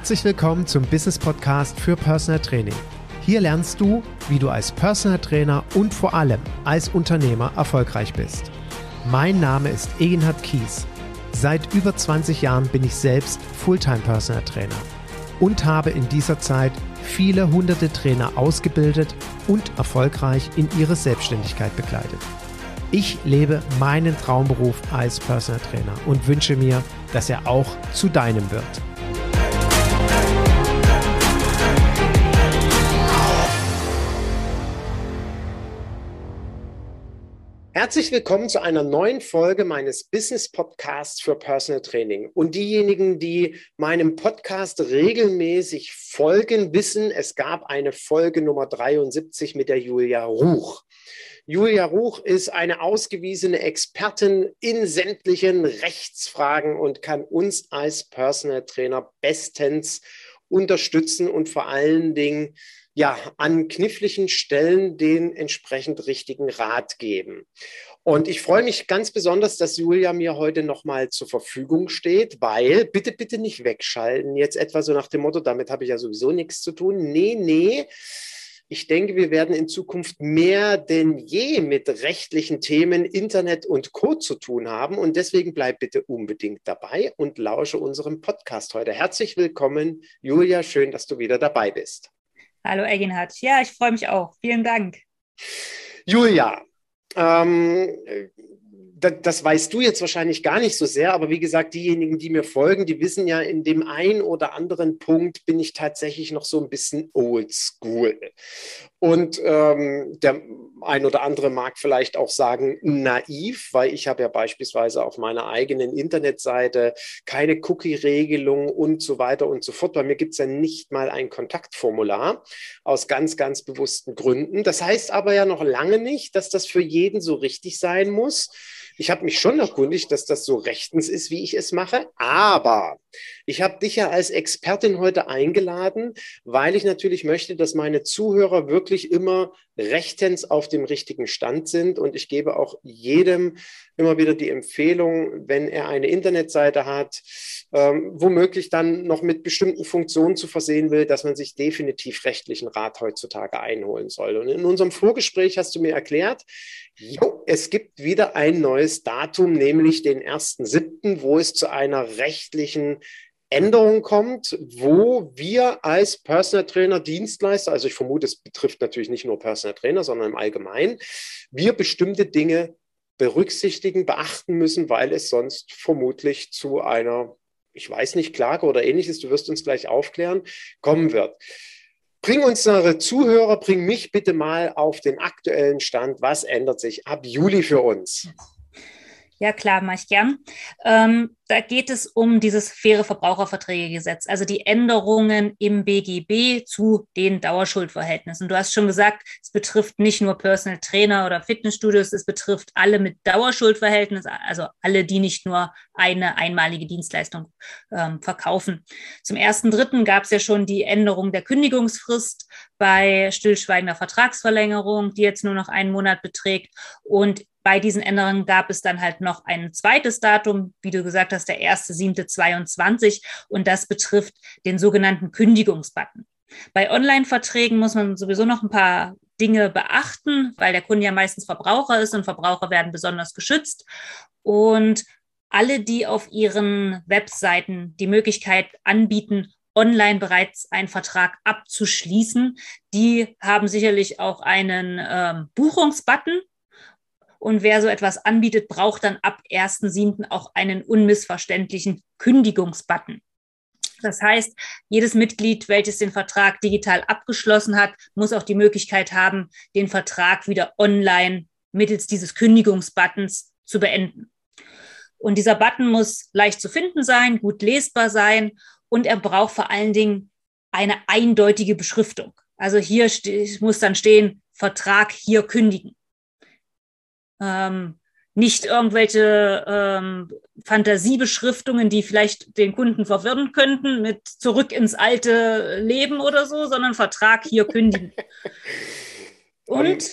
Herzlich willkommen zum Business Podcast für Personal Training. Hier lernst du, wie du als Personal Trainer und vor allem als Unternehmer erfolgreich bist. Mein Name ist Egenhard Kies. Seit über 20 Jahren bin ich selbst Fulltime Personal Trainer und habe in dieser Zeit viele hunderte Trainer ausgebildet und erfolgreich in ihre Selbstständigkeit begleitet. Ich lebe meinen Traumberuf als Personal Trainer und wünsche mir, dass er auch zu deinem wird. Herzlich willkommen zu einer neuen Folge meines Business Podcasts für Personal Training. Und diejenigen, die meinem Podcast regelmäßig folgen, wissen, es gab eine Folge Nummer 73 mit der Julia Ruch. Julia Ruch ist eine ausgewiesene Expertin in sämtlichen Rechtsfragen und kann uns als Personal Trainer bestens unterstützen und vor allen Dingen ja, an kniffligen Stellen den entsprechend richtigen Rat geben. Und ich freue mich ganz besonders, dass Julia mir heute nochmal zur Verfügung steht, weil bitte, bitte nicht wegschalten. Jetzt etwa so nach dem Motto, damit habe ich ja sowieso nichts zu tun. Nee, nee ich denke, wir werden in Zukunft mehr denn je mit rechtlichen Themen, Internet und Co. zu tun haben. Und deswegen bleib bitte unbedingt dabei und lausche unserem Podcast heute. Herzlich willkommen, Julia. Schön, dass du wieder dabei bist. Hallo, Eginhard. Ja, ich freue mich auch. Vielen Dank. Julia, ähm, das weißt du jetzt wahrscheinlich gar nicht so sehr, aber wie gesagt, diejenigen, die mir folgen, die wissen ja, in dem einen oder anderen Punkt bin ich tatsächlich noch so ein bisschen oldschool. Und ähm, der ein oder andere mag vielleicht auch sagen naiv, weil ich habe ja beispielsweise auf meiner eigenen Internetseite keine Cookie-Regelung und so weiter und so fort. Bei mir gibt es ja nicht mal ein Kontaktformular aus ganz, ganz bewussten Gründen. Das heißt aber ja noch lange nicht, dass das für jeden so richtig sein muss. Ich habe mich schon erkundigt, dass das so rechtens ist, wie ich es mache, aber ich habe dich ja als Expertin heute eingeladen, weil ich natürlich möchte, dass meine Zuhörer wirklich immer rechtens auf dem richtigen Stand sind und ich gebe auch jedem immer wieder die Empfehlung, wenn er eine Internetseite hat, ähm, womöglich dann noch mit bestimmten Funktionen zu versehen will, dass man sich definitiv rechtlichen Rat heutzutage einholen soll. Und in unserem Vorgespräch hast du mir erklärt, jo, es gibt wieder ein neues Datum, nämlich den 1.7., wo es zu einer rechtlichen Änderung kommt, wo wir als Personal Trainer Dienstleister, also ich vermute, es betrifft natürlich nicht nur Personal Trainer, sondern im Allgemeinen, wir bestimmte Dinge berücksichtigen, beachten müssen, weil es sonst vermutlich zu einer, ich weiß nicht, Klage oder ähnliches, du wirst uns gleich aufklären, kommen wird. Bring unsere Zuhörer, bring mich bitte mal auf den aktuellen Stand. Was ändert sich ab Juli für uns? Ja, klar, mache ich gern. Ähm, da geht es um dieses faire Verbraucherverträgegesetz, also die Änderungen im BGB zu den Dauerschuldverhältnissen. Du hast schon gesagt, es betrifft nicht nur Personal Trainer oder Fitnessstudios, es betrifft alle mit Dauerschuldverhältnis, also alle, die nicht nur eine einmalige Dienstleistung ähm, verkaufen. Zum ersten Dritten gab es ja schon die Änderung der Kündigungsfrist bei stillschweigender Vertragsverlängerung, die jetzt nur noch einen Monat beträgt. Und bei diesen Änderungen gab es dann halt noch ein zweites Datum, wie du gesagt hast, der 1.7.22 und das betrifft den sogenannten Kündigungsbutton. Bei Online-Verträgen muss man sowieso noch ein paar Dinge beachten, weil der Kunde ja meistens Verbraucher ist und Verbraucher werden besonders geschützt. Und alle, die auf ihren Webseiten die Möglichkeit anbieten, online bereits einen Vertrag abzuschließen, die haben sicherlich auch einen ähm, Buchungsbutton. Und wer so etwas anbietet, braucht dann ab 1.7. auch einen unmissverständlichen Kündigungsbutton. Das heißt, jedes Mitglied, welches den Vertrag digital abgeschlossen hat, muss auch die Möglichkeit haben, den Vertrag wieder online mittels dieses Kündigungsbuttons zu beenden. Und dieser Button muss leicht zu finden sein, gut lesbar sein und er braucht vor allen Dingen eine eindeutige Beschriftung. Also hier muss dann stehen, Vertrag hier kündigen ähm, nicht irgendwelche ähm, Fantasiebeschriftungen, die vielleicht den Kunden verwirren könnten mit zurück ins alte Leben oder so, sondern Vertrag hier kündigen. Und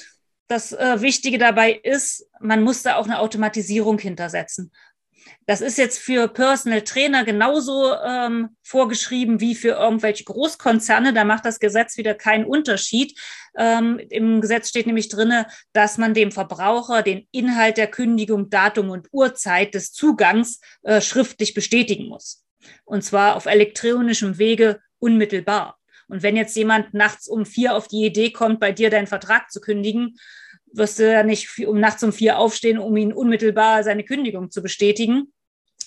das äh, Wichtige dabei ist, man muss da auch eine Automatisierung hintersetzen. Das ist jetzt für Personal Trainer genauso ähm, vorgeschrieben wie für irgendwelche Großkonzerne. Da macht das Gesetz wieder keinen Unterschied. Ähm, Im Gesetz steht nämlich drin, dass man dem Verbraucher den Inhalt der Kündigung, Datum und Uhrzeit des Zugangs äh, schriftlich bestätigen muss. Und zwar auf elektronischem Wege unmittelbar. Und wenn jetzt jemand nachts um vier auf die Idee kommt, bei dir deinen Vertrag zu kündigen, wirst du ja nicht um nachts um vier aufstehen, um ihn unmittelbar seine Kündigung zu bestätigen,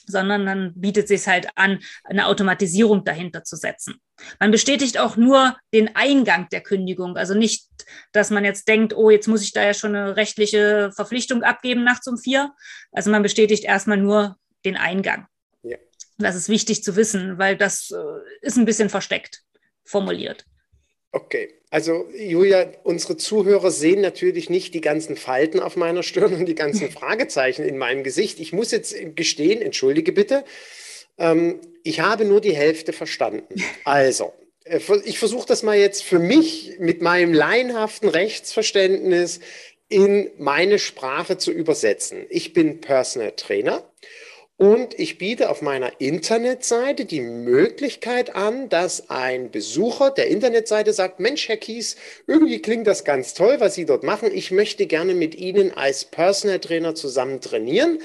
sondern dann bietet sich halt an, eine Automatisierung dahinter zu setzen. Man bestätigt auch nur den Eingang der Kündigung, also nicht, dass man jetzt denkt, oh, jetzt muss ich da ja schon eine rechtliche Verpflichtung abgeben nachts um vier. Also man bestätigt erstmal nur den Eingang. Ja. Das ist wichtig zu wissen, weil das äh, ist ein bisschen versteckt formuliert. Okay, also Julia, unsere Zuhörer sehen natürlich nicht die ganzen Falten auf meiner Stirn und die ganzen Fragezeichen in meinem Gesicht. Ich muss jetzt gestehen, entschuldige bitte, ähm, ich habe nur die Hälfte verstanden. Also, äh, ich versuche das mal jetzt für mich mit meinem laienhaften Rechtsverständnis in meine Sprache zu übersetzen. Ich bin Personal Trainer und ich biete auf meiner Internetseite die Möglichkeit an, dass ein Besucher der Internetseite sagt, Mensch, Herr Kies, irgendwie klingt das ganz toll, was Sie dort machen. Ich möchte gerne mit Ihnen als Personal Trainer zusammen trainieren.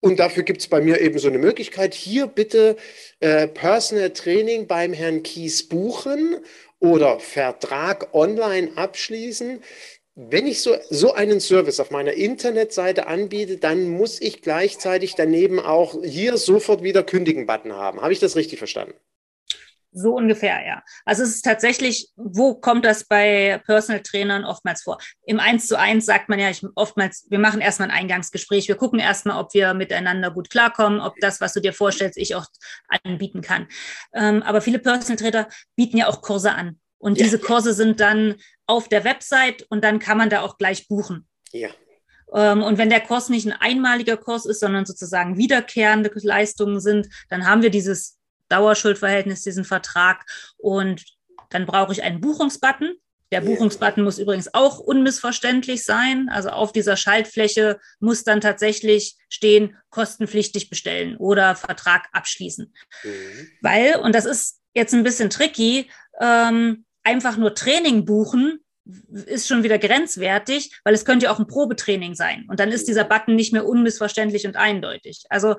Und dafür gibt es bei mir eben so eine Möglichkeit, hier bitte äh, Personal Training beim Herrn Kies buchen oder Vertrag online abschließen wenn ich so, so einen Service auf meiner Internetseite anbiete, dann muss ich gleichzeitig daneben auch hier sofort wieder Kündigen-Button haben. Habe ich das richtig verstanden? So ungefähr, ja. Also es ist tatsächlich, wo kommt das bei Personal Trainern oftmals vor? Im Eins zu eins sagt man ja ich, oftmals, wir machen erstmal ein Eingangsgespräch, wir gucken erstmal, ob wir miteinander gut klarkommen, ob das, was du dir vorstellst, ich auch anbieten kann. Ähm, aber viele Personal Trainer bieten ja auch Kurse an. Und ja. diese Kurse sind dann auf der Website und dann kann man da auch gleich buchen. Ja. Ähm, und wenn der Kurs nicht ein einmaliger Kurs ist, sondern sozusagen wiederkehrende Leistungen sind, dann haben wir dieses Dauerschuldverhältnis, diesen Vertrag und dann brauche ich einen Buchungsbutton. Der Buchungsbutton muss übrigens auch unmissverständlich sein. Also auf dieser Schaltfläche muss dann tatsächlich stehen, kostenpflichtig bestellen oder Vertrag abschließen. Mhm. Weil, und das ist jetzt ein bisschen tricky, ähm, einfach nur Training buchen, ist schon wieder grenzwertig, weil es könnte ja auch ein Probetraining sein. Und dann ist dieser Button nicht mehr unmissverständlich und eindeutig. Also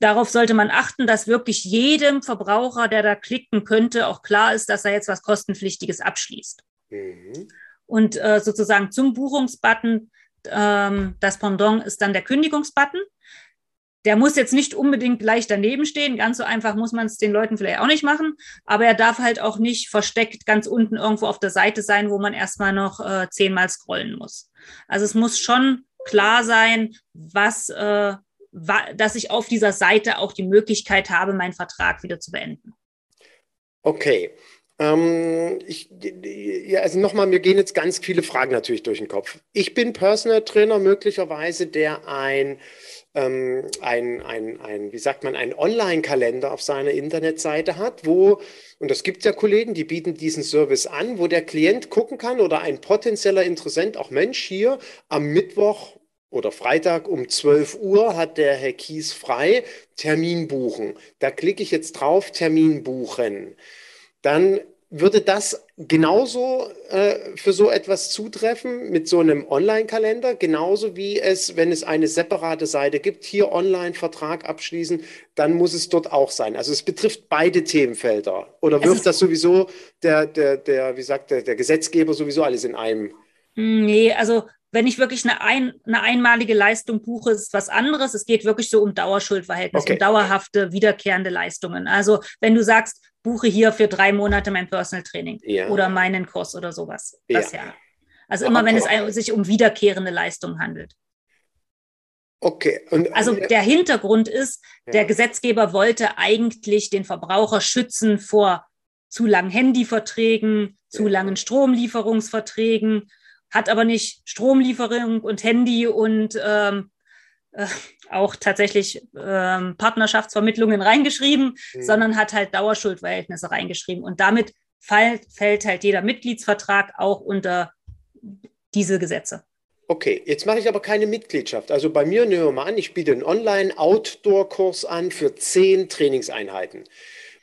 darauf sollte man achten, dass wirklich jedem Verbraucher, der da klicken könnte, auch klar ist, dass er jetzt was kostenpflichtiges abschließt. Mhm. Und äh, sozusagen zum Buchungsbutton, ähm, das Pendant ist dann der Kündigungsbutton. Der muss jetzt nicht unbedingt gleich daneben stehen. Ganz so einfach muss man es den Leuten vielleicht auch nicht machen. Aber er darf halt auch nicht versteckt ganz unten irgendwo auf der Seite sein, wo man erstmal noch äh, zehnmal scrollen muss. Also es muss schon klar sein, was, äh, wa dass ich auf dieser Seite auch die Möglichkeit habe, meinen Vertrag wieder zu beenden. Okay. Ähm, ich, ja, also nochmal, mir gehen jetzt ganz viele Fragen natürlich durch den Kopf. Ich bin Personal Trainer möglicherweise, der ein ähm, ein, ein, ein, wie sagt man, ein Online-Kalender auf seiner Internetseite hat, wo, und das gibt ja Kollegen, die bieten diesen Service an, wo der Klient gucken kann oder ein potenzieller Interessent, auch Mensch, hier am Mittwoch oder Freitag um 12 Uhr hat der Herr Kies frei, Termin buchen. Da klicke ich jetzt drauf, Termin buchen. Dann würde das genauso äh, für so etwas zutreffen mit so einem Online-Kalender, genauso wie es, wenn es eine separate Seite gibt, hier Online-Vertrag abschließen, dann muss es dort auch sein. Also es betrifft beide Themenfelder. Oder wirft das sowieso der, der, der, wie sagt der, der Gesetzgeber sowieso alles in einem? Nee, also wenn ich wirklich eine, ein, eine einmalige Leistung buche, ist was anderes. Es geht wirklich so um Dauerschuldverhältnis, okay. um dauerhafte, wiederkehrende Leistungen. Also wenn du sagst, buche hier für drei Monate mein Personal Training ja. oder meinen Kurs oder sowas. Das ja. ja. Also immer, wenn es sich um wiederkehrende Leistungen handelt. Okay. Und, also der Hintergrund ist, ja. der Gesetzgeber wollte eigentlich den Verbraucher schützen vor zu langen Handyverträgen, zu langen Stromlieferungsverträgen, hat aber nicht Stromlieferung und Handy und ähm, äh, auch tatsächlich ähm, Partnerschaftsvermittlungen reingeschrieben, mhm. sondern hat halt Dauerschuldverhältnisse reingeschrieben. Und damit fall, fällt halt jeder Mitgliedsvertrag auch unter diese Gesetze. Okay, jetzt mache ich aber keine Mitgliedschaft. Also bei mir, nehmen wir mal an, ich biete einen Online-Outdoor-Kurs an für zehn Trainingseinheiten.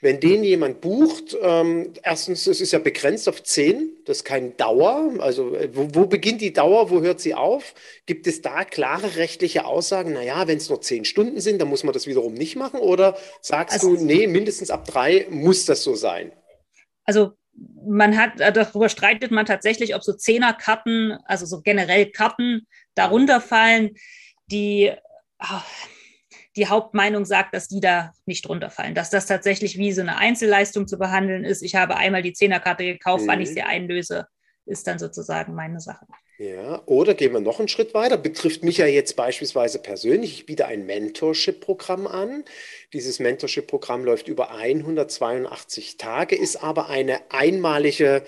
Wenn den jemand bucht, ähm, erstens, es ist ja begrenzt auf zehn, das ist keine Dauer. Also äh, wo, wo, beginnt die Dauer, wo hört sie auf? Gibt es da klare rechtliche Aussagen? Naja, wenn es nur zehn Stunden sind, dann muss man das wiederum nicht machen. Oder sagst also, du, nee, mindestens ab drei muss das so sein? Also man hat, äh, darüber streitet man tatsächlich, ob so Zehnerkarten, also so generell Karten darunter fallen. Die, ah, die Hauptmeinung sagt, dass die da nicht drunter fallen, dass das tatsächlich wie so eine Einzelleistung zu behandeln ist. Ich habe einmal die Zehnerkarte gekauft, mhm. wann ich mhm. sie einlöse, ist dann sozusagen meine Sache. Ja, oder gehen wir noch einen Schritt weiter. Betrifft mich ja jetzt beispielsweise persönlich. Ich biete ein Mentorship-Programm an. Dieses Mentorship-Programm läuft über 182 Tage, ist aber eine einmalige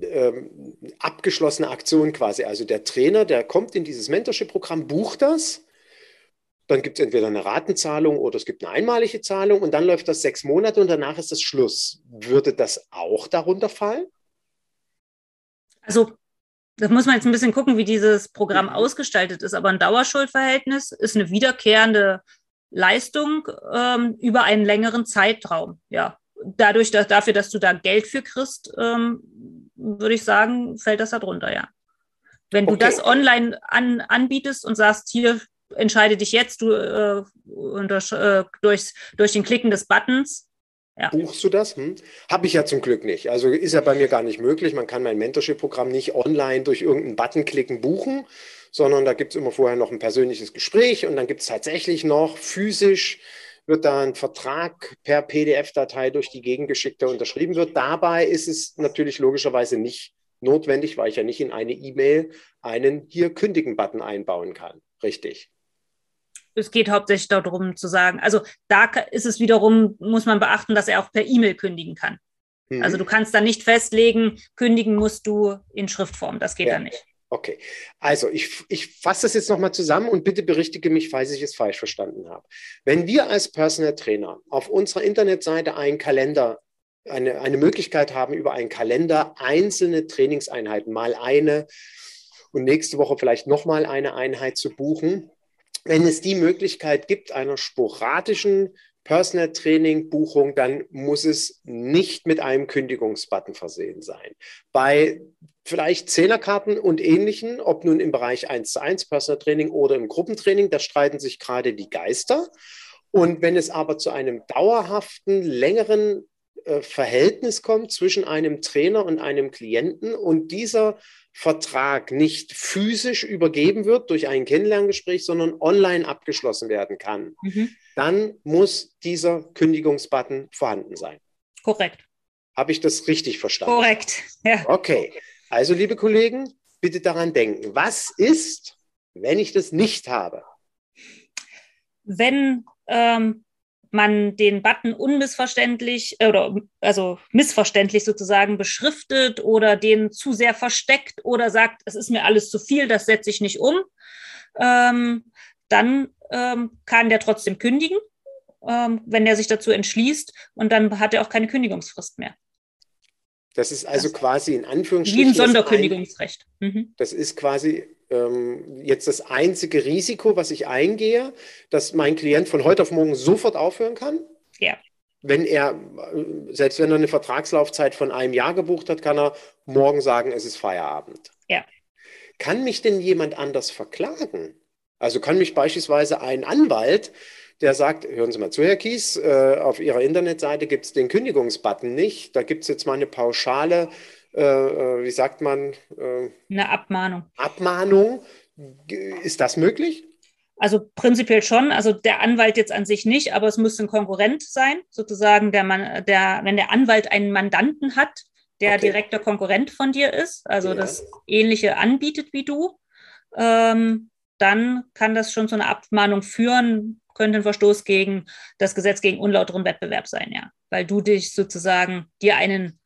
ähm, abgeschlossene Aktion quasi. Also der Trainer, der kommt in dieses Mentorship-Programm, bucht das. Dann gibt es entweder eine Ratenzahlung oder es gibt eine einmalige Zahlung und dann läuft das sechs Monate und danach ist das Schluss. Würde das auch darunter fallen? Also da muss man jetzt ein bisschen gucken, wie dieses Programm mhm. ausgestaltet ist. Aber ein Dauerschuldverhältnis ist eine wiederkehrende Leistung ähm, über einen längeren Zeitraum. Ja, dadurch, dass, dafür, dass du da Geld für kriegst, ähm, würde ich sagen, fällt das darunter, ja. Wenn okay. du das online an, anbietest und sagst, hier entscheide dich jetzt, du äh, durch, äh, durch, durch den Klicken des Buttons, ja. Buchst du das? Hm? Habe ich ja zum Glück nicht. Also ist ja bei mir gar nicht möglich. Man kann mein Mentorship-Programm nicht online durch irgendeinen Button klicken buchen, sondern da gibt es immer vorher noch ein persönliches Gespräch und dann gibt es tatsächlich noch physisch wird da ein Vertrag per PDF-Datei durch die Gegend geschickt, der unterschrieben wird. Dabei ist es natürlich logischerweise nicht notwendig, weil ich ja nicht in eine E-Mail einen hier kündigen-Button einbauen kann. Richtig es geht hauptsächlich darum zu sagen, also da ist es wiederum, muss man beachten, dass er auch per E-Mail kündigen kann. Mhm. Also du kannst da nicht festlegen, kündigen musst du in Schriftform. Das geht ja. da nicht. Okay, also ich, ich fasse das jetzt nochmal zusammen und bitte berichtige mich, falls ich es falsch verstanden habe. Wenn wir als Personal Trainer auf unserer Internetseite einen Kalender, eine, eine Möglichkeit haben, über einen Kalender einzelne Trainingseinheiten, mal eine und nächste Woche vielleicht nochmal eine Einheit zu buchen, wenn es die Möglichkeit gibt, einer sporadischen Personal Training Buchung, dann muss es nicht mit einem Kündigungsbutton versehen sein. Bei vielleicht Zehnerkarten und ähnlichen, ob nun im Bereich 1 zu 1 Personal Training oder im Gruppentraining, da streiten sich gerade die Geister. Und wenn es aber zu einem dauerhaften, längeren äh, Verhältnis kommt zwischen einem Trainer und einem Klienten und dieser Vertrag nicht physisch übergeben wird durch ein Kennenlerngespräch, sondern online abgeschlossen werden kann, mhm. dann muss dieser Kündigungsbutton vorhanden sein. Korrekt. Habe ich das richtig verstanden? Korrekt. Ja. Okay. Also, liebe Kollegen, bitte daran denken. Was ist, wenn ich das nicht habe? Wenn ähm, man den Button unmissverständlich äh, oder also missverständlich sozusagen beschriftet oder den zu sehr versteckt oder sagt, es ist mir alles zu viel, das setze ich nicht um, ähm, dann ähm, kann der trotzdem kündigen, ähm, wenn er sich dazu entschließt und dann hat er auch keine Kündigungsfrist mehr. Das ist also das quasi in Anführungsstrichen. Wie ein Sonderkündigungsrecht. Mhm. Das ist quasi jetzt das einzige Risiko, was ich eingehe, dass mein Klient von heute auf morgen sofort aufhören kann. Ja. Wenn er, selbst wenn er eine Vertragslaufzeit von einem Jahr gebucht hat, kann er morgen sagen, es ist Feierabend. Ja. Kann mich denn jemand anders verklagen? Also kann mich beispielsweise ein Anwalt, der sagt, hören Sie mal zu, Herr Kies, äh, auf Ihrer Internetseite gibt es den Kündigungsbutton nicht. Da gibt es jetzt mal eine pauschale äh, äh, wie sagt man? Äh, Eine Abmahnung. Abmahnung. Ist das möglich? Also prinzipiell schon. Also der Anwalt jetzt an sich nicht, aber es müsste ein Konkurrent sein, sozusagen, der man, der, wenn der Anwalt einen Mandanten hat, der okay. direkter Konkurrent von dir ist, also ja. das Ähnliche anbietet wie du, ähm, dann kann das schon zu einer Abmahnung führen, könnte ein Verstoß gegen das Gesetz gegen unlauteren Wettbewerb sein, ja. Weil du dich sozusagen dir einen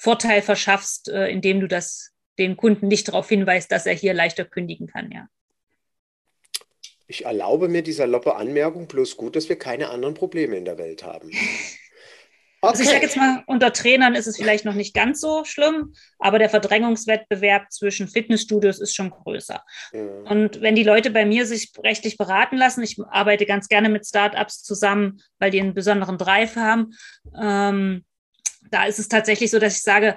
Vorteil verschaffst, äh, indem du das den Kunden nicht darauf hinweist, dass er hier leichter kündigen kann, ja. Ich erlaube mir dieser loppe Anmerkung, bloß gut, dass wir keine anderen Probleme in der Welt haben. Okay. Also ich sage jetzt mal, unter Trainern ist es vielleicht noch nicht ganz so schlimm, aber der Verdrängungswettbewerb zwischen Fitnessstudios ist schon größer. Mhm. Und wenn die Leute bei mir sich rechtlich beraten lassen, ich arbeite ganz gerne mit Startups zusammen, weil die einen besonderen Drive haben, ähm, da ist es tatsächlich so, dass ich sage,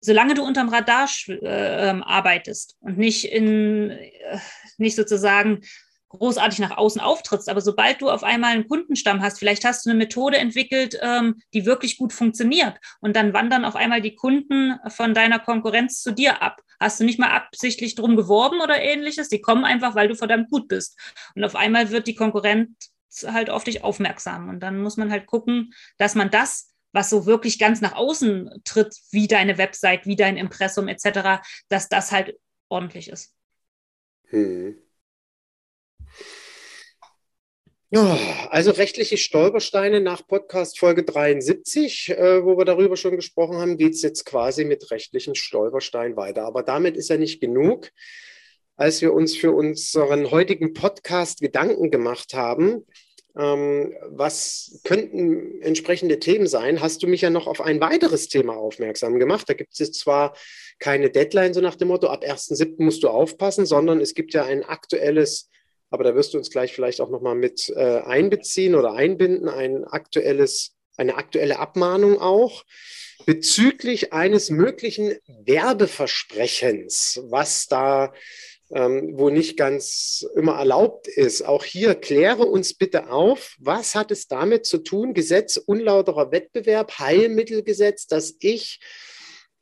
solange du unterm Radar äh, ähm, arbeitest und nicht in, äh, nicht sozusagen großartig nach außen auftrittst, aber sobald du auf einmal einen Kundenstamm hast, vielleicht hast du eine Methode entwickelt, ähm, die wirklich gut funktioniert und dann wandern auf einmal die Kunden von deiner Konkurrenz zu dir ab. Hast du nicht mal absichtlich drum geworben oder ähnliches? Die kommen einfach, weil du verdammt gut bist. Und auf einmal wird die Konkurrenz halt auf dich aufmerksam. Und dann muss man halt gucken, dass man das was so wirklich ganz nach außen tritt, wie deine Website, wie dein Impressum etc., dass das halt ordentlich ist. Hm. Ja, also rechtliche Stolpersteine nach Podcast Folge 73, äh, wo wir darüber schon gesprochen haben, geht es jetzt quasi mit rechtlichen Stolpersteinen weiter. Aber damit ist ja nicht genug. Als wir uns für unseren heutigen Podcast Gedanken gemacht haben, was könnten entsprechende Themen sein, hast du mich ja noch auf ein weiteres Thema aufmerksam gemacht. Da gibt es zwar keine Deadline, so nach dem Motto, ab 1.7. musst du aufpassen, sondern es gibt ja ein aktuelles aber da wirst du uns gleich vielleicht auch nochmal mit äh, einbeziehen oder einbinden, ein aktuelles, eine aktuelle Abmahnung auch bezüglich eines möglichen Werbeversprechens, was da ähm, wo nicht ganz immer erlaubt ist. Auch hier kläre uns bitte auf, was hat es damit zu tun, Gesetz unlauterer Wettbewerb, Heilmittelgesetz, dass ich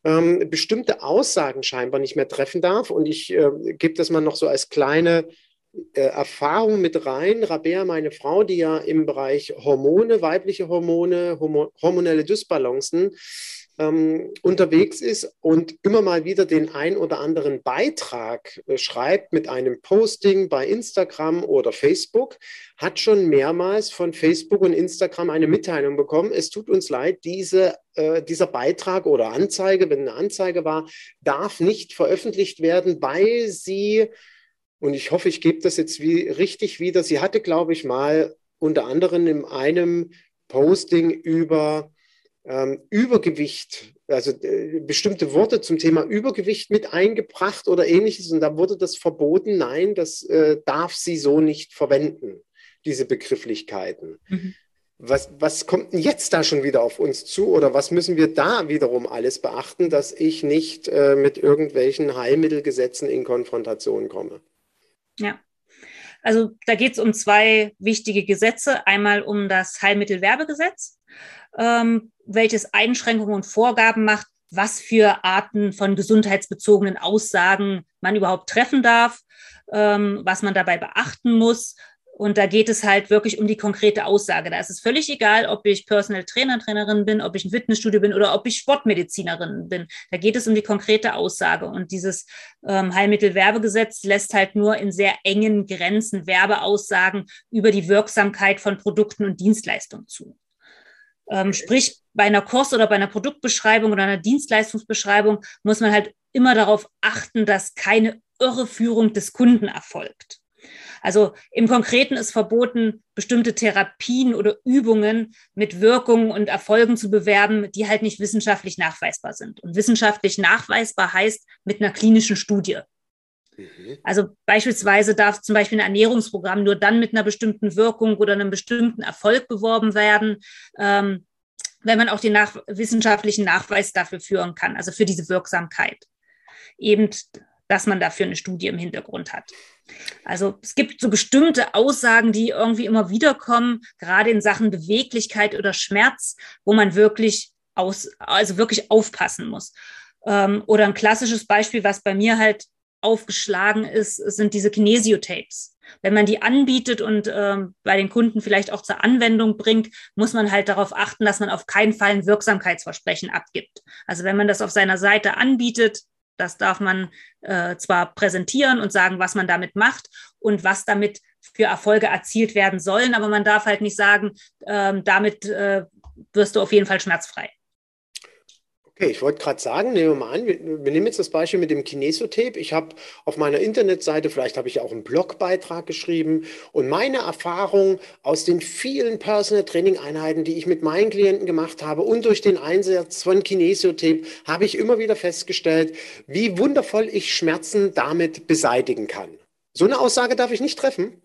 ähm, bestimmte Aussagen scheinbar nicht mehr treffen darf. Und ich äh, gebe das mal noch so als kleine äh, Erfahrung mit rein. Rabea, meine Frau, die ja im Bereich Hormone, weibliche Hormone, hormonelle Dysbalancen ähm, unterwegs ist und immer mal wieder den ein oder anderen Beitrag äh, schreibt mit einem Posting bei Instagram oder Facebook, hat schon mehrmals von Facebook und Instagram eine Mitteilung bekommen. Es tut uns leid, diese, äh, dieser Beitrag oder Anzeige, wenn eine Anzeige war, darf nicht veröffentlicht werden, weil sie und ich hoffe, ich gebe das jetzt wie, richtig wieder. Sie hatte, glaube ich, mal unter anderem in einem Posting über ähm, Übergewicht, also äh, bestimmte Worte zum Thema Übergewicht mit eingebracht oder ähnliches. Und da wurde das verboten. Nein, das äh, darf sie so nicht verwenden, diese Begrifflichkeiten. Mhm. Was, was kommt denn jetzt da schon wieder auf uns zu oder was müssen wir da wiederum alles beachten, dass ich nicht äh, mit irgendwelchen Heilmittelgesetzen in Konfrontation komme? Ja. Also da geht es um zwei wichtige Gesetze. Einmal um das Heilmittelwerbegesetz, ähm, welches Einschränkungen und Vorgaben macht, was für Arten von gesundheitsbezogenen Aussagen man überhaupt treffen darf, ähm, was man dabei beachten muss und da geht es halt wirklich um die konkrete Aussage. Da ist es völlig egal, ob ich Personal Trainer, Trainerin bin, ob ich ein Fitnessstudio bin oder ob ich Sportmedizinerin bin. Da geht es um die konkrete Aussage. Und dieses ähm, Heilmittelwerbegesetz lässt halt nur in sehr engen Grenzen Werbeaussagen über die Wirksamkeit von Produkten und Dienstleistungen zu. Ähm, sprich, bei einer Kurs- oder bei einer Produktbeschreibung oder einer Dienstleistungsbeschreibung muss man halt immer darauf achten, dass keine Irreführung des Kunden erfolgt. Also im Konkreten ist verboten, bestimmte Therapien oder Übungen mit Wirkungen und Erfolgen zu bewerben, die halt nicht wissenschaftlich nachweisbar sind. Und wissenschaftlich nachweisbar heißt mit einer klinischen Studie. Mhm. Also beispielsweise darf zum Beispiel ein Ernährungsprogramm nur dann mit einer bestimmten Wirkung oder einem bestimmten Erfolg beworben werden, ähm, wenn man auch den nach wissenschaftlichen Nachweis dafür führen kann, also für diese Wirksamkeit. Eben, dass man dafür eine Studie im Hintergrund hat. Also es gibt so bestimmte Aussagen, die irgendwie immer wieder kommen, gerade in Sachen Beweglichkeit oder Schmerz, wo man wirklich aus, also wirklich aufpassen muss. Ähm, oder ein klassisches Beispiel, was bei mir halt aufgeschlagen ist, sind diese Kinesiotapes. Wenn man die anbietet und ähm, bei den Kunden vielleicht auch zur Anwendung bringt, muss man halt darauf achten, dass man auf keinen Fall ein Wirksamkeitsversprechen abgibt. Also wenn man das auf seiner Seite anbietet, das darf man äh, zwar präsentieren und sagen, was man damit macht und was damit für Erfolge erzielt werden sollen, aber man darf halt nicht sagen, ähm, damit äh, wirst du auf jeden Fall schmerzfrei. Okay, ich wollte gerade sagen, nehmen wir mal an, wir, wir, nehmen jetzt das Beispiel mit dem Kinesotape. Ich habe auf meiner Internetseite, vielleicht habe ich auch einen Blogbeitrag geschrieben und meine Erfahrung aus den vielen Personal Training Einheiten, die ich mit meinen Klienten gemacht habe und durch den Einsatz von Kinesiotape, habe ich immer wieder festgestellt, wie wundervoll ich Schmerzen damit beseitigen kann. So eine Aussage darf ich nicht treffen.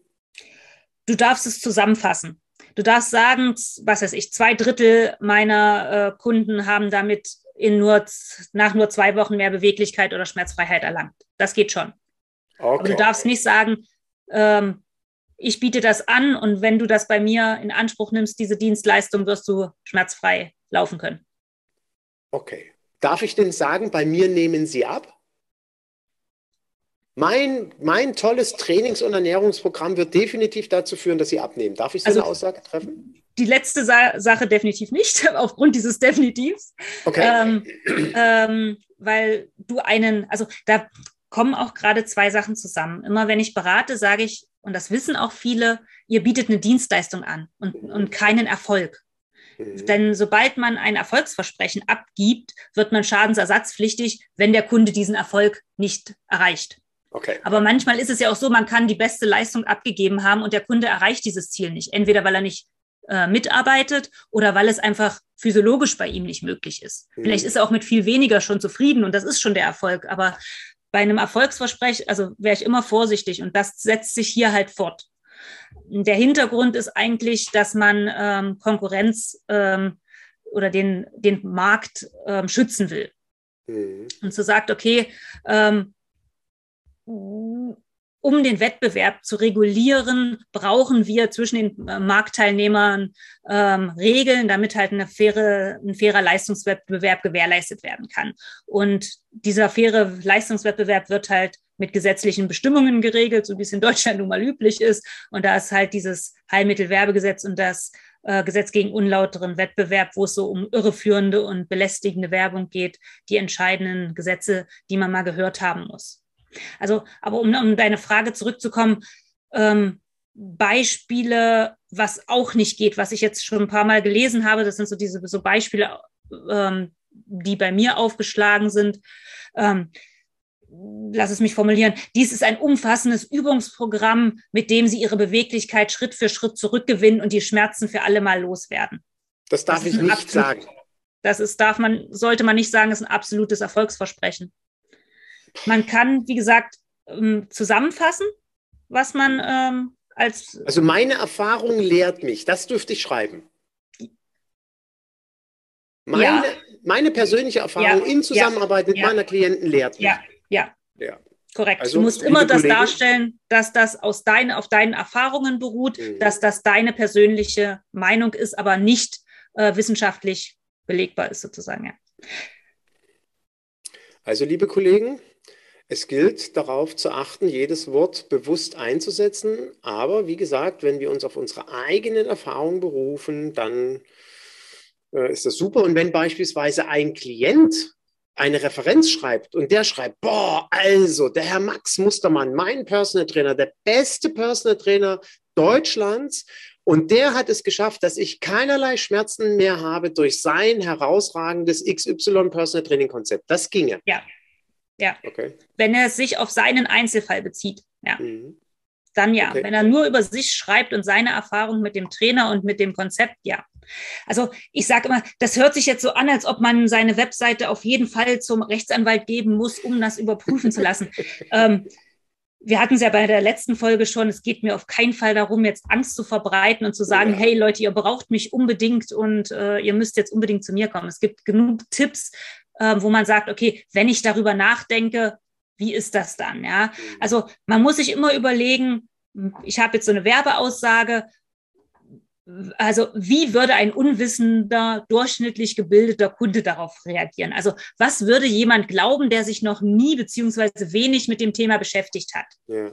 Du darfst es zusammenfassen. Du darfst sagen, was weiß ich, zwei Drittel meiner äh, Kunden haben damit in nur, nach nur zwei Wochen mehr Beweglichkeit oder Schmerzfreiheit erlangt. Das geht schon. Okay. Aber du darfst nicht sagen, ähm, ich biete das an und wenn du das bei mir in Anspruch nimmst, diese Dienstleistung, wirst du schmerzfrei laufen können. Okay. Darf ich denn sagen, bei mir nehmen sie ab? Mein, mein tolles Trainings- und Ernährungsprogramm wird definitiv dazu führen, dass sie abnehmen. Darf ich so also, eine Aussage treffen? die letzte Sa Sache definitiv nicht, aufgrund dieses Definitivs. Okay. Ähm, ähm, weil du einen, also da kommen auch gerade zwei Sachen zusammen. Immer wenn ich berate, sage ich, und das wissen auch viele, ihr bietet eine Dienstleistung an und, und keinen Erfolg. Mhm. Denn sobald man ein Erfolgsversprechen abgibt, wird man schadensersatzpflichtig, wenn der Kunde diesen Erfolg nicht erreicht. Okay. Aber manchmal ist es ja auch so, man kann die beste Leistung abgegeben haben und der Kunde erreicht dieses Ziel nicht. Entweder weil er nicht äh, mitarbeitet oder weil es einfach physiologisch bei ihm nicht möglich ist. Mhm. Vielleicht ist er auch mit viel weniger schon zufrieden und das ist schon der Erfolg. Aber bei einem Erfolgsversprechen, also wäre ich immer vorsichtig und das setzt sich hier halt fort. Der Hintergrund ist eigentlich, dass man ähm, Konkurrenz ähm, oder den, den Markt ähm, schützen will. Mhm. Und so sagt, okay, ähm, um den Wettbewerb zu regulieren, brauchen wir zwischen den äh, Marktteilnehmern ähm, Regeln, damit halt eine faire, ein fairer Leistungswettbewerb gewährleistet werden kann. Und dieser faire Leistungswettbewerb wird halt mit gesetzlichen Bestimmungen geregelt, so wie es in Deutschland nun mal üblich ist. Und da ist halt dieses Heilmittelwerbegesetz und das äh, Gesetz gegen unlauteren Wettbewerb, wo es so um irreführende und belästigende Werbung geht, die entscheidenden Gesetze, die man mal gehört haben muss. Also, aber um, um deine Frage zurückzukommen, ähm, Beispiele, was auch nicht geht, was ich jetzt schon ein paar Mal gelesen habe, das sind so diese so Beispiele, ähm, die bei mir aufgeschlagen sind. Ähm, lass es mich formulieren, dies ist ein umfassendes Übungsprogramm, mit dem Sie Ihre Beweglichkeit Schritt für Schritt zurückgewinnen und die Schmerzen für alle Mal loswerden. Das darf das ich nicht absolut, sagen. Das ist, darf man, sollte man nicht sagen, ist ein absolutes Erfolgsversprechen. Man kann, wie gesagt, ähm, zusammenfassen, was man ähm, als. Also meine Erfahrung lehrt mich, das dürfte ich schreiben. Meine, ja. meine persönliche Erfahrung ja. in Zusammenarbeit ja. mit meiner Klienten lehrt mich. Ja, ja. ja. Korrekt. Also, du musst immer das Kollegen, darstellen, dass das aus dein, auf deinen Erfahrungen beruht, mhm. dass das deine persönliche Meinung ist, aber nicht äh, wissenschaftlich belegbar ist, sozusagen. Also, liebe Kollegen, es gilt darauf zu achten, jedes Wort bewusst einzusetzen. Aber wie gesagt, wenn wir uns auf unsere eigenen Erfahrungen berufen, dann äh, ist das super. Und wenn beispielsweise ein Klient eine Referenz schreibt und der schreibt, boah, also der Herr Max Mustermann, mein Personal Trainer, der beste Personal Trainer Deutschlands, und der hat es geschafft, dass ich keinerlei Schmerzen mehr habe durch sein herausragendes XY Personal Training Konzept. Das ginge. Ja, ja. Okay. Wenn er sich auf seinen Einzelfall bezieht. Ja. Mhm. Dann ja. Okay. Wenn er nur über sich schreibt und seine Erfahrung mit dem Trainer und mit dem Konzept, ja. Also ich sage immer, das hört sich jetzt so an, als ob man seine Webseite auf jeden Fall zum Rechtsanwalt geben muss, um das überprüfen zu lassen. ähm, wir hatten es ja bei der letzten Folge schon, es geht mir auf keinen Fall darum, jetzt Angst zu verbreiten und zu sagen, ja. hey Leute, ihr braucht mich unbedingt und äh, ihr müsst jetzt unbedingt zu mir kommen. Es gibt genug Tipps, äh, wo man sagt, okay, wenn ich darüber nachdenke, wie ist das dann? Ja, mhm. also man muss sich immer überlegen, ich habe jetzt so eine Werbeaussage, also wie würde ein unwissender, durchschnittlich gebildeter Kunde darauf reagieren? Also was würde jemand glauben, der sich noch nie beziehungsweise wenig mit dem Thema beschäftigt hat? Ja.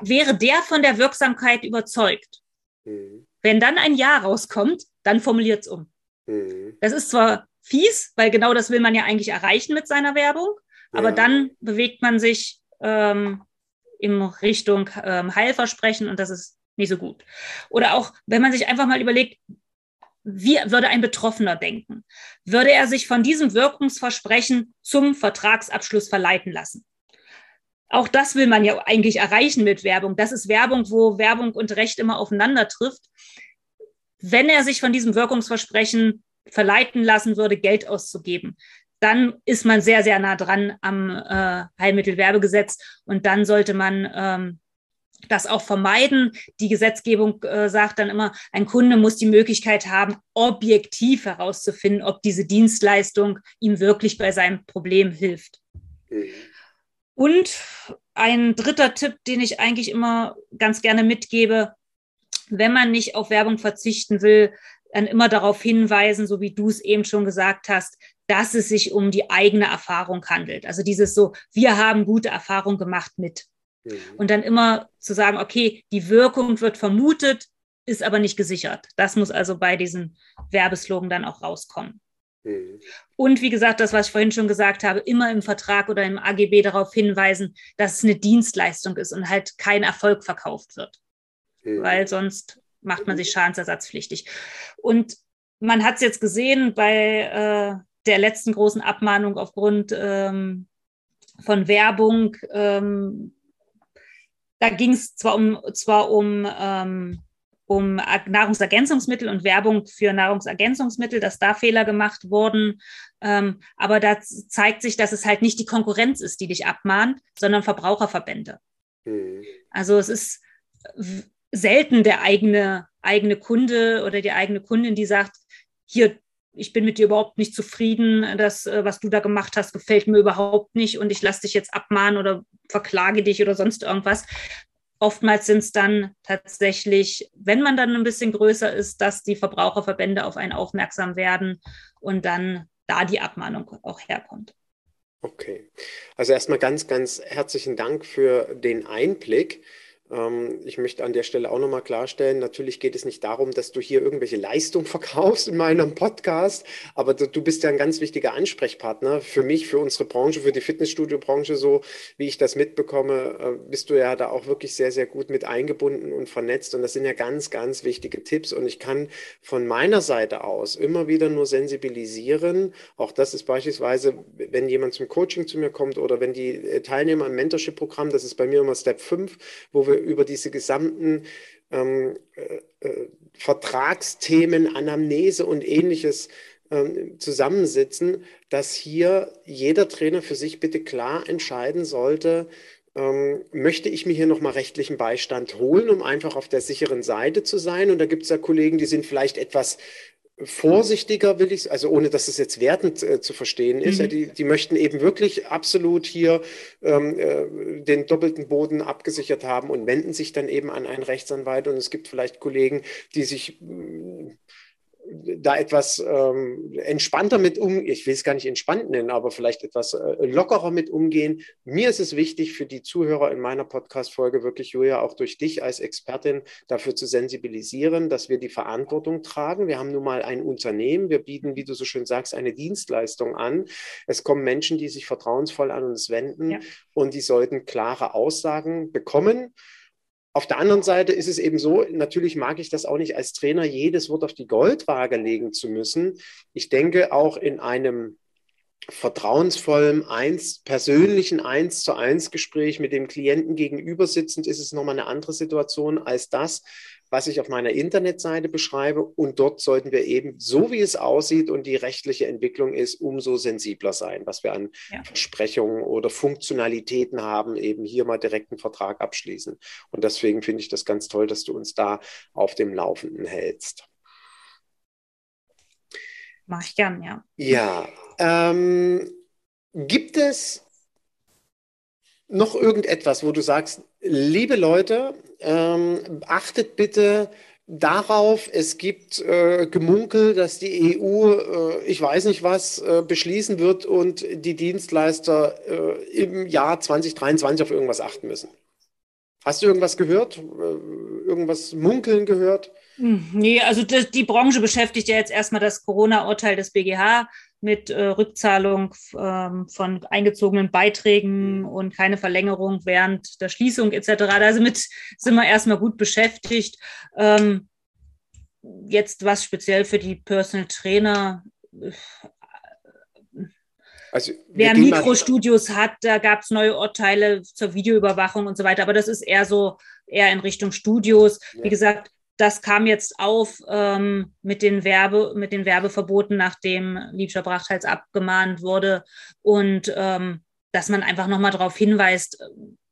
Wäre der von der Wirksamkeit überzeugt? Mhm. Wenn dann ein Ja rauskommt, dann formuliert es um. Mhm. Das ist zwar fies, weil genau das will man ja eigentlich erreichen mit seiner Werbung. Aber ja. dann bewegt man sich ähm, in Richtung ähm, Heilversprechen und das ist nicht so gut. Oder auch, wenn man sich einfach mal überlegt, wie würde ein Betroffener denken? Würde er sich von diesem Wirkungsversprechen zum Vertragsabschluss verleiten lassen? Auch das will man ja eigentlich erreichen mit Werbung. Das ist Werbung, wo Werbung und Recht immer aufeinander trifft. Wenn er sich von diesem Wirkungsversprechen verleiten lassen würde, Geld auszugeben, dann ist man sehr, sehr nah dran am äh, Heilmittelwerbegesetz und dann sollte man ähm, das auch vermeiden. Die Gesetzgebung äh, sagt dann immer, ein Kunde muss die Möglichkeit haben, objektiv herauszufinden, ob diese Dienstleistung ihm wirklich bei seinem Problem hilft. Und ein dritter Tipp, den ich eigentlich immer ganz gerne mitgebe, wenn man nicht auf Werbung verzichten will, dann immer darauf hinweisen, so wie du es eben schon gesagt hast, dass es sich um die eigene Erfahrung handelt. Also dieses so, wir haben gute Erfahrung gemacht mit. Mhm. Und dann immer zu sagen, okay, die Wirkung wird vermutet, ist aber nicht gesichert. Das muss also bei diesen Werbeslogan dann auch rauskommen. Mhm. Und wie gesagt, das, was ich vorhin schon gesagt habe, immer im Vertrag oder im AGB darauf hinweisen, dass es eine Dienstleistung ist und halt kein Erfolg verkauft wird. Mhm. Weil sonst macht man sich schadensersatzpflichtig. Und man hat es jetzt gesehen bei äh, der letzten großen Abmahnung aufgrund ähm, von Werbung. Ähm, da ging es zwar um, zwar um, ähm, um Nahrungsergänzungsmittel und Werbung für Nahrungsergänzungsmittel, dass da Fehler gemacht wurden. Ähm, aber da zeigt sich, dass es halt nicht die Konkurrenz ist, die dich abmahnt, sondern Verbraucherverbände. Mhm. Also es ist selten der eigene, eigene Kunde oder die eigene Kundin, die sagt, hier, ich bin mit dir überhaupt nicht zufrieden, das, äh, was du da gemacht hast, gefällt mir überhaupt nicht und ich lasse dich jetzt abmahnen oder verklage dich oder sonst irgendwas. Oftmals sind es dann tatsächlich, wenn man dann ein bisschen größer ist, dass die Verbraucherverbände auf einen aufmerksam werden und dann da die Abmahnung auch herkommt. Okay. Also erstmal ganz, ganz herzlichen Dank für den Einblick. Ähm, ich möchte an der Stelle auch nochmal klarstellen, natürlich geht es nicht darum, dass du hier irgendwelche Leistung verkaufst in meinem Podcast, aber du bist ja ein ganz wichtiger Ansprechpartner für mich, für unsere Branche, für die Fitnessstudio-Branche, so wie ich das mitbekomme, äh, bist du ja da auch wirklich sehr, sehr gut mit eingebunden und vernetzt. Und das sind ja ganz, ganz wichtige Tipps. Und ich kann von meiner Seite aus immer wieder nur sensibilisieren. Auch das ist beispielsweise, wenn jemand zum Coaching zu mir kommt oder wenn die äh, Teilnehmer im Mentorship-Programm, das ist bei mir immer Step 5, wo wir über diese gesamten ähm, äh, äh, Vertragsthemen, Anamnese und ähnliches ähm, zusammensitzen, dass hier jeder Trainer für sich bitte klar entscheiden sollte, ähm, möchte ich mir hier nochmal rechtlichen Beistand holen, um einfach auf der sicheren Seite zu sein. Und da gibt es ja Kollegen, die sind vielleicht etwas vorsichtiger will ich, also ohne dass es jetzt wertend äh, zu verstehen ist. Mhm. Ja, die, die möchten eben wirklich absolut hier ähm, äh, den doppelten Boden abgesichert haben und wenden sich dann eben an einen Rechtsanwalt. Und es gibt vielleicht Kollegen, die sich da etwas ähm, entspannter mit um, ich will es gar nicht entspannt nennen, aber vielleicht etwas äh, lockerer mit umgehen. Mir ist es wichtig für die Zuhörer in meiner Podcast-Folge wirklich, Julia, auch durch dich als Expertin dafür zu sensibilisieren, dass wir die Verantwortung tragen. Wir haben nun mal ein Unternehmen, wir bieten, wie du so schön sagst, eine Dienstleistung an. Es kommen Menschen, die sich vertrauensvoll an uns wenden ja. und die sollten klare Aussagen bekommen. Auf der anderen Seite ist es eben so, natürlich mag ich das auch nicht als Trainer, jedes Wort auf die Goldwaage legen zu müssen. Ich denke auch in einem vertrauensvollen, eins, persönlichen eins zu eins Gespräch mit dem Klienten gegenüber sitzend ist es nochmal eine andere Situation als das, was ich auf meiner Internetseite beschreibe. Und dort sollten wir eben, so wie es aussieht und die rechtliche Entwicklung ist, umso sensibler sein, was wir an ja. Versprechungen oder Funktionalitäten haben, eben hier mal direkt einen Vertrag abschließen. Und deswegen finde ich das ganz toll, dass du uns da auf dem Laufenden hältst. Mache ich gern, ja. Ja. Ähm, gibt es noch irgendetwas, wo du sagst, liebe Leute, ähm, achtet bitte darauf, es gibt äh, Gemunkel, dass die EU, äh, ich weiß nicht was, äh, beschließen wird und die Dienstleister äh, im Jahr 2023 auf irgendwas achten müssen. Hast du irgendwas gehört? Äh, irgendwas munkeln gehört? Hm, nee, also die, die Branche beschäftigt ja jetzt erstmal das Corona-Urteil des BGH mit äh, Rückzahlung ähm, von eingezogenen Beiträgen und keine Verlängerung während der Schließung etc. Also mit sind wir erstmal gut beschäftigt. Ähm, jetzt was speziell für die Personal Trainer. Also, Wer Mikrostudios hat, da gab es neue Urteile zur Videoüberwachung und so weiter, aber das ist eher so, eher in Richtung Studios. Ja. Wie gesagt, das kam jetzt auf ähm, mit, den Werbe, mit den Werbeverboten, nachdem Liebscher Brachthals abgemahnt wurde. Und ähm, dass man einfach nochmal darauf hinweist,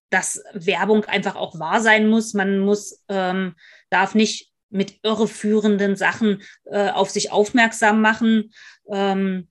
dass Werbung einfach auch wahr sein muss. Man muss, ähm, darf nicht mit irreführenden Sachen äh, auf sich aufmerksam machen. Ähm,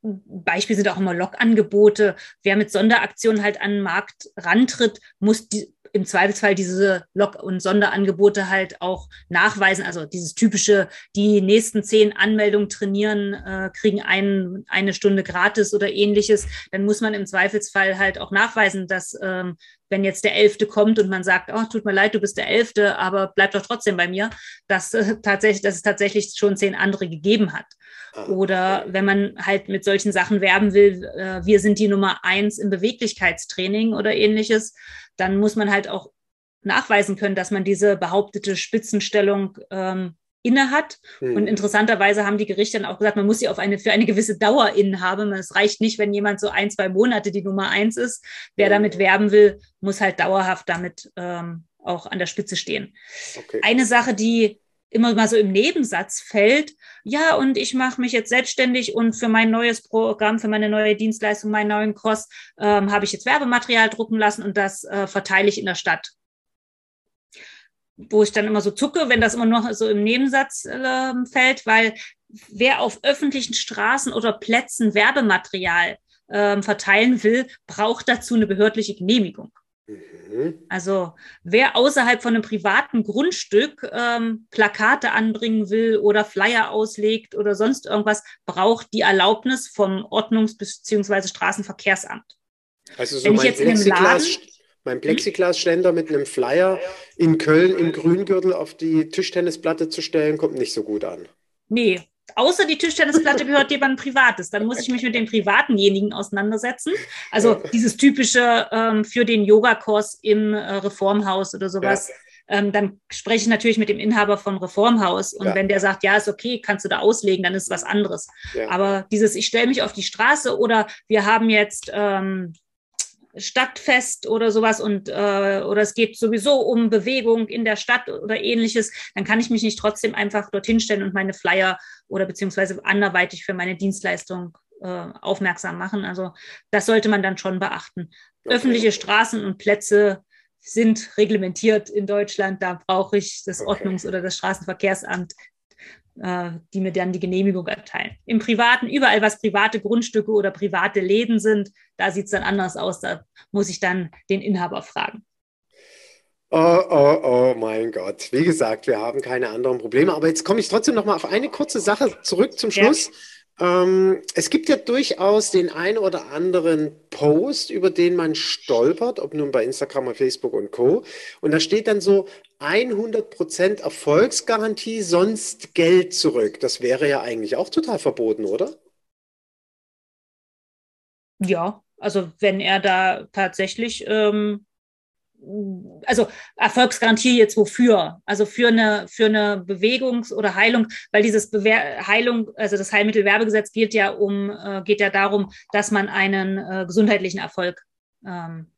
Beispiel sind auch immer Log-Angebote. Wer mit Sonderaktionen halt an den Markt rantritt, muss die, im Zweifelsfall diese Log- und Sonderangebote halt auch nachweisen. Also dieses typische, die nächsten zehn Anmeldungen trainieren, äh, kriegen ein, eine Stunde gratis oder ähnliches. Dann muss man im Zweifelsfall halt auch nachweisen, dass ähm, wenn jetzt der Elfte kommt und man sagt, oh, tut mir leid, du bist der Elfte, aber bleib doch trotzdem bei mir, dass, äh, tatsächlich, dass es tatsächlich schon zehn andere gegeben hat. Ah, oder wenn man halt mit solchen Sachen werben will, äh, wir sind die Nummer eins im Beweglichkeitstraining oder ähnliches, dann muss man halt auch nachweisen können, dass man diese behauptete Spitzenstellung ähm, inne hat. Hm. Und interessanterweise haben die Gerichte dann auch gesagt, man muss sie auf eine, für eine gewisse Dauer innehaben. Es reicht nicht, wenn jemand so ein, zwei Monate die Nummer eins ist. Wer hm. damit werben will, muss halt dauerhaft damit ähm, auch an der Spitze stehen. Okay. Eine Sache, die immer mal so im Nebensatz fällt, ja, und ich mache mich jetzt selbstständig und für mein neues Programm, für meine neue Dienstleistung, meinen neuen Kurs, ähm, habe ich jetzt Werbematerial drucken lassen und das äh, verteile ich in der Stadt wo ich dann immer so zucke, wenn das immer noch so im Nebensatz äh, fällt, weil wer auf öffentlichen Straßen oder Plätzen Werbematerial äh, verteilen will, braucht dazu eine behördliche Genehmigung. Mhm. Also wer außerhalb von einem privaten Grundstück ähm, Plakate anbringen will oder Flyer auslegt oder sonst irgendwas, braucht die Erlaubnis vom Ordnungs- bzw. Straßenverkehrsamt. Also so Wenn mein Plexiglas, mein Plexiglasständer mit einem Flyer in Köln im Grüngürtel auf die Tischtennisplatte zu stellen, kommt nicht so gut an. Nee, außer die Tischtennisplatte gehört jemandem Privates. Dann muss ich mich mit den privatenjenigen auseinandersetzen. Also dieses typische ähm, für den Yogakurs im äh, Reformhaus oder sowas. Ja. Ähm, dann spreche ich natürlich mit dem Inhaber vom Reformhaus. Und ja. wenn der sagt, ja, ist okay, kannst du da auslegen, dann ist was anderes. Ja. Aber dieses, ich stelle mich auf die Straße oder wir haben jetzt ähm, Stadtfest oder sowas und äh, oder es geht sowieso um Bewegung in der Stadt oder ähnliches, dann kann ich mich nicht trotzdem einfach dorthin stellen und meine Flyer oder beziehungsweise anderweitig für meine Dienstleistung äh, aufmerksam machen. Also das sollte man dann schon beachten. Okay. Öffentliche Straßen und Plätze sind reglementiert in Deutschland. Da brauche ich das okay. Ordnungs- oder das Straßenverkehrsamt äh, die mir dann die Genehmigung erteilen. Im Privaten, überall, was private Grundstücke oder private Läden sind, da sieht es dann anders aus. Da muss ich dann den Inhaber fragen. Oh, oh, oh mein Gott. Wie gesagt, wir haben keine anderen Probleme. Aber jetzt komme ich trotzdem noch mal auf eine kurze Sache zurück zum Schluss. Ja. Ähm, es gibt ja durchaus den ein oder anderen Post, über den man stolpert, ob nun bei Instagram oder Facebook und Co. Und da steht dann so 100% Erfolgsgarantie, sonst Geld zurück. Das wäre ja eigentlich auch total verboten, oder? Ja, also wenn er da tatsächlich ähm, also Erfolgsgarantie jetzt wofür? Also für eine, für eine Bewegungs- oder Heilung, weil dieses Bewehr Heilung, also das Heilmittelwerbegesetz geht ja um, äh, geht ja darum, dass man einen äh, gesundheitlichen Erfolg ähm,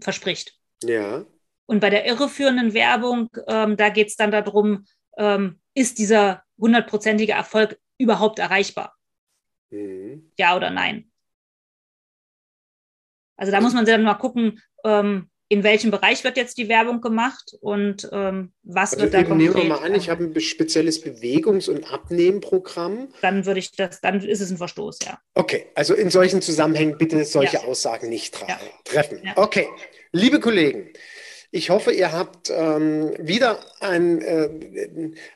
verspricht. Ja. Und bei der irreführenden Werbung, ähm, da geht es dann darum, ähm, ist dieser hundertprozentige Erfolg überhaupt erreichbar? Mhm. Ja oder nein? Also da muss man dann mal gucken, ähm, in welchem Bereich wird jetzt die Werbung gemacht und ähm, was also wird da konkret? Nehmen wir mal an, ich habe ein spezielles Bewegungs- und Abnehmprogramm. Dann würde ich das, dann ist es ein Verstoß, ja. Okay, also in solchen Zusammenhängen bitte solche ja. Aussagen nicht ja. treffen. Ja. Okay, liebe Kollegen, ich hoffe, ihr habt ähm, wieder ein, äh,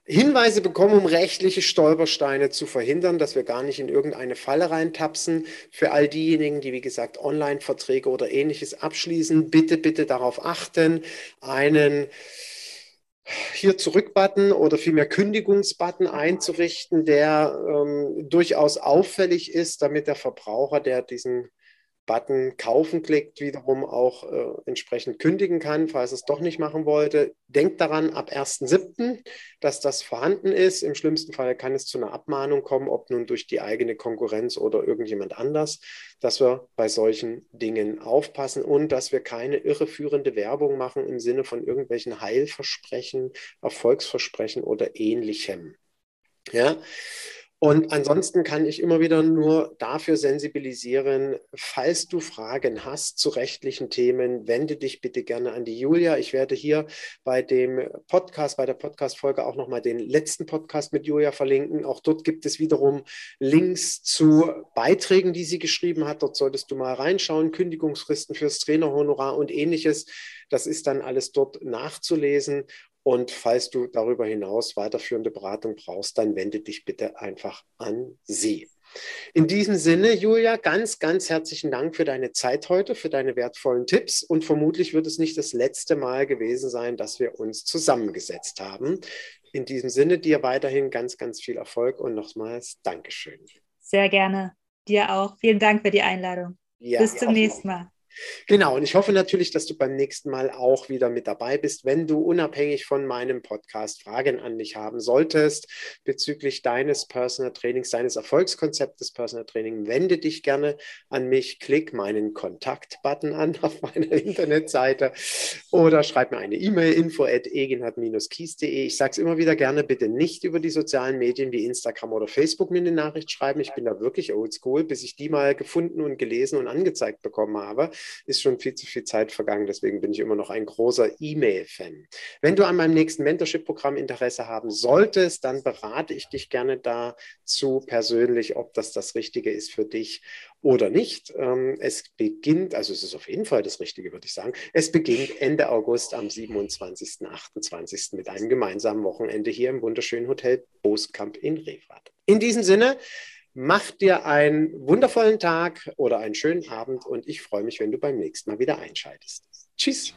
Hinweise bekommen, um rechtliche Stolpersteine zu verhindern, dass wir gar nicht in irgendeine Falle reintapsen. Für all diejenigen, die, wie gesagt, Online-Verträge oder ähnliches abschließen, bitte, bitte darauf achten, einen hier zurück-Button oder vielmehr Kündigungsbutton einzurichten, der ähm, durchaus auffällig ist, damit der Verbraucher, der diesen Button kaufen klickt, wiederum auch äh, entsprechend kündigen kann, falls es doch nicht machen wollte. Denkt daran, ab 1.7., dass das vorhanden ist. Im schlimmsten Fall kann es zu einer Abmahnung kommen, ob nun durch die eigene Konkurrenz oder irgendjemand anders, dass wir bei solchen Dingen aufpassen und dass wir keine irreführende Werbung machen im Sinne von irgendwelchen Heilversprechen, Erfolgsversprechen oder ähnlichem. Ja, und ansonsten kann ich immer wieder nur dafür sensibilisieren, falls du Fragen hast zu rechtlichen Themen, wende dich bitte gerne an die Julia. Ich werde hier bei dem Podcast, bei der Podcast-Folge auch nochmal den letzten Podcast mit Julia verlinken. Auch dort gibt es wiederum Links zu Beiträgen, die sie geschrieben hat. Dort solltest du mal reinschauen. Kündigungsfristen fürs Trainerhonorar und ähnliches. Das ist dann alles dort nachzulesen. Und falls du darüber hinaus weiterführende Beratung brauchst, dann wende dich bitte einfach an sie. In diesem Sinne, Julia, ganz, ganz herzlichen Dank für deine Zeit heute, für deine wertvollen Tipps. Und vermutlich wird es nicht das letzte Mal gewesen sein, dass wir uns zusammengesetzt haben. In diesem Sinne, dir weiterhin ganz, ganz viel Erfolg und nochmals Dankeschön. Sehr gerne. Dir auch. Vielen Dank für die Einladung. Ja, Bis zum nächsten Mal. Genau, und ich hoffe natürlich, dass du beim nächsten Mal auch wieder mit dabei bist, wenn du unabhängig von meinem Podcast Fragen an mich haben solltest bezüglich deines Personal Trainings, deines Erfolgskonzeptes Personal Training. Wende dich gerne an mich, klick meinen Kontakt-Button an auf meiner Internetseite oder schreib mir eine E-Mail info at egenhard-kies.de. Ich sage es immer wieder gerne, bitte nicht über die sozialen Medien wie Instagram oder Facebook mir eine Nachricht schreiben. Ich bin da wirklich oldschool, bis ich die mal gefunden und gelesen und angezeigt bekommen habe ist schon viel zu viel Zeit vergangen. Deswegen bin ich immer noch ein großer E-Mail-Fan. Wenn du an meinem nächsten Mentorship-Programm Interesse haben solltest, dann berate ich dich gerne dazu persönlich, ob das das Richtige ist für dich oder nicht. Ähm, es beginnt, also es ist auf jeden Fall das Richtige, würde ich sagen. Es beginnt Ende August am 27., 28. mit einem gemeinsamen Wochenende hier im wunderschönen Hotel Boskamp in Revrat. In diesem Sinne, Mach dir einen wundervollen Tag oder einen schönen Abend und ich freue mich, wenn du beim nächsten Mal wieder einschaltest. Tschüss.